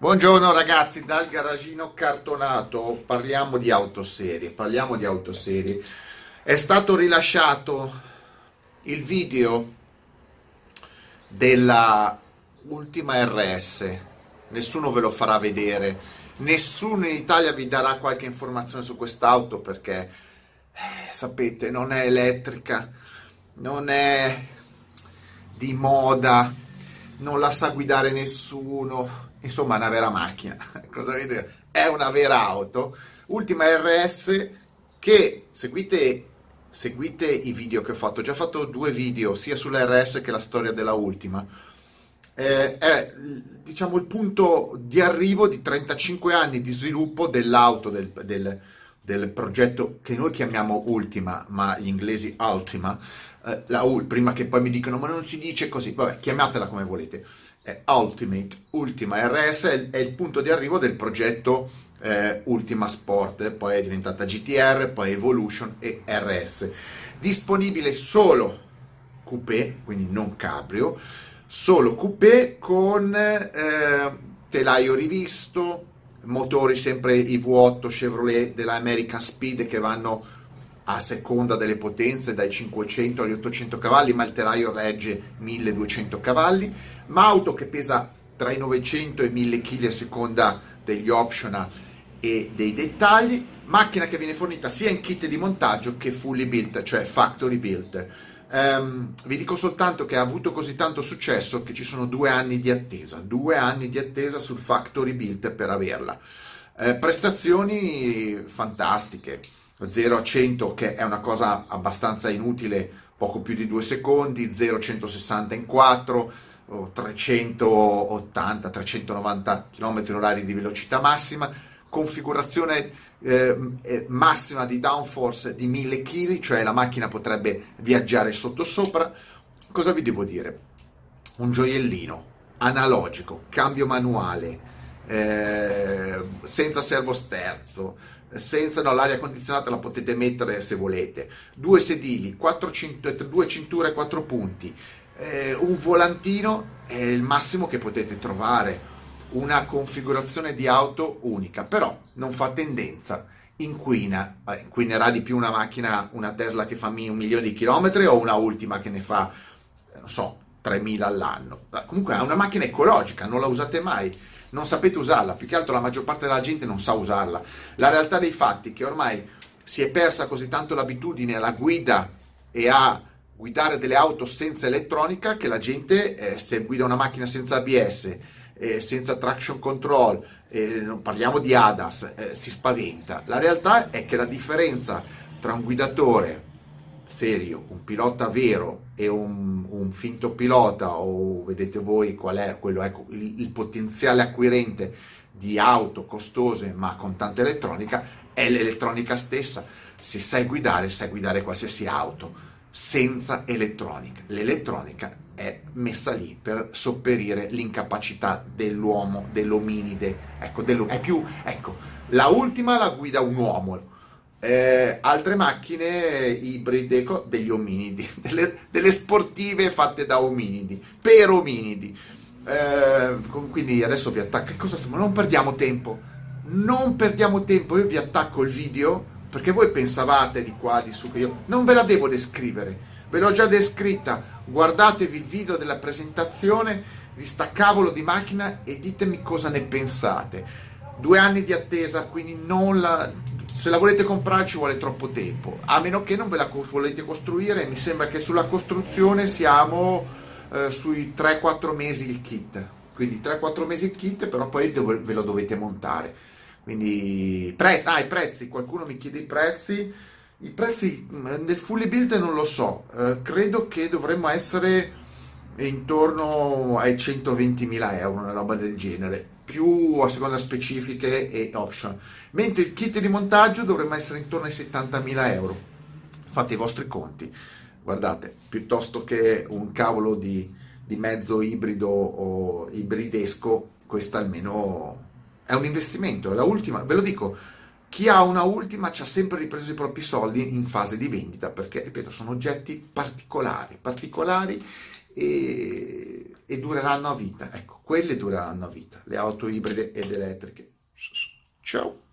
Buongiorno ragazzi, dal garagino cartonato. Parliamo di autoserie, parliamo di autoserie. È stato rilasciato il video della ultima RS, nessuno ve lo farà vedere, nessuno in Italia vi darà qualche informazione su quest'auto perché, eh, sapete, non è elettrica, non è di moda, non la sa guidare nessuno, insomma è una vera macchina, cosa vedete? È una vera auto, ultima RS che seguite, seguite i video che ho fatto, ho già fatto due video sia sulla RS che la storia della ultima, eh, è diciamo il punto di arrivo di 35 anni di sviluppo dell'auto, del, del, del progetto che noi chiamiamo Ultima, ma gli inglesi Ultima, eh, la, prima che poi mi dicono ma non si dice così, vabbè chiamatela come volete. È Ultimate, Ultima RS è, è il punto di arrivo del progetto eh, Ultima Sport, poi è diventata GTR, poi Evolution e RS. Disponibile solo coupé, quindi non cabrio, solo coupé con eh, telaio rivisto, motori sempre IV8 Chevrolet della American Speed che vanno a seconda delle potenze dai 500 agli 800 cavalli, ma il telaio regge 1200 cavalli, ma auto che pesa tra i 900 e i 1000 kg a seconda degli optional e dei dettagli, macchina che viene fornita sia in kit di montaggio che fully built, cioè factory built. Um, vi dico soltanto che ha avuto così tanto successo che ci sono due anni di attesa, due anni di attesa sul factory built per averla. Eh, prestazioni fantastiche 0 a 100 che è una cosa abbastanza inutile, poco più di 2 secondi, 0 a 160 in 4, 380, 390 km h di velocità massima, configurazione eh, eh, massima di downforce di 1000 kg, cioè la macchina potrebbe viaggiare sotto sopra. Cosa vi devo dire? Un gioiellino analogico, cambio manuale, eh, senza servo sterzo, senza no, l'aria condizionata la potete mettere se volete, due sedili, quattro cint- due cinture, quattro punti, eh, un volantino è il massimo che potete trovare, una configurazione di auto unica, però non fa tendenza, inquina, eh, inquinerà di più una macchina, una Tesla che fa un milione di chilometri o una ultima che ne fa, eh, non so, 3.000 all'anno. Comunque è una macchina ecologica, non la usate mai non sapete usarla, più che altro la maggior parte della gente non sa usarla. La realtà dei fatti è che ormai si è persa così tanto l'abitudine alla guida e a guidare delle auto senza elettronica che la gente eh, se guida una macchina senza ABS, eh, senza traction control, eh, non parliamo di ADAS, eh, si spaventa. La realtà è che la differenza tra un guidatore serio, un pilota vero e un, un, finto pilota o vedete voi qual è quello, ecco, il, il, potenziale acquirente di auto costose ma con tanta elettronica è l'elettronica stessa. Se sai guidare, sai guidare qualsiasi auto senza elettronica. L'elettronica è messa lì per sopperire l'incapacità dell'uomo, dell'ominide. Ecco, dello, è più, ecco, la ultima la guida un uomo, eh, altre macchine ibride degli ominidi, delle, delle, sportive fatte da ominidi, per ominidi. Eh, quindi adesso vi attacco. Cosa stiamo? Non perdiamo tempo. Non perdiamo tempo. Io vi attacco il video perché voi pensavate di qua, di su, che io non ve la devo descrivere. Ve l'ho già descritta. Guardatevi il video della presentazione di sta cavolo di macchina e ditemi cosa ne pensate. Due anni di attesa, quindi non la, se la volete comprare ci vuole troppo tempo, a meno che non ve la volete costruire, mi sembra che sulla costruzione siamo eh, sui 3-4 mesi il kit, quindi 3-4 mesi il kit, però poi ve lo dovete montare. Quindi, pre- ah, i prezzi, qualcuno mi chiede i prezzi, i prezzi mm, nel fully build non lo so, eh, credo che dovremmo essere intorno ai 120.000 euro, una roba del genere, più a seconda specifiche e option. Mentre il kit di montaggio dovremmo essere intorno ai 70.000 euro. Fate i vostri conti. Guardate, piuttosto che un cavolo di, di mezzo ibrido o ibridesco, questo almeno è un investimento. È la ultima, ve lo dico, chi ha una ultima ci ha sempre ripreso i propri soldi in fase di vendita, perché, ripeto, sono oggetti particolari, particolari e, e dureranno a vita. Ecco, quelle dureranno a vita, le auto ibride ed elettriche. Ciao!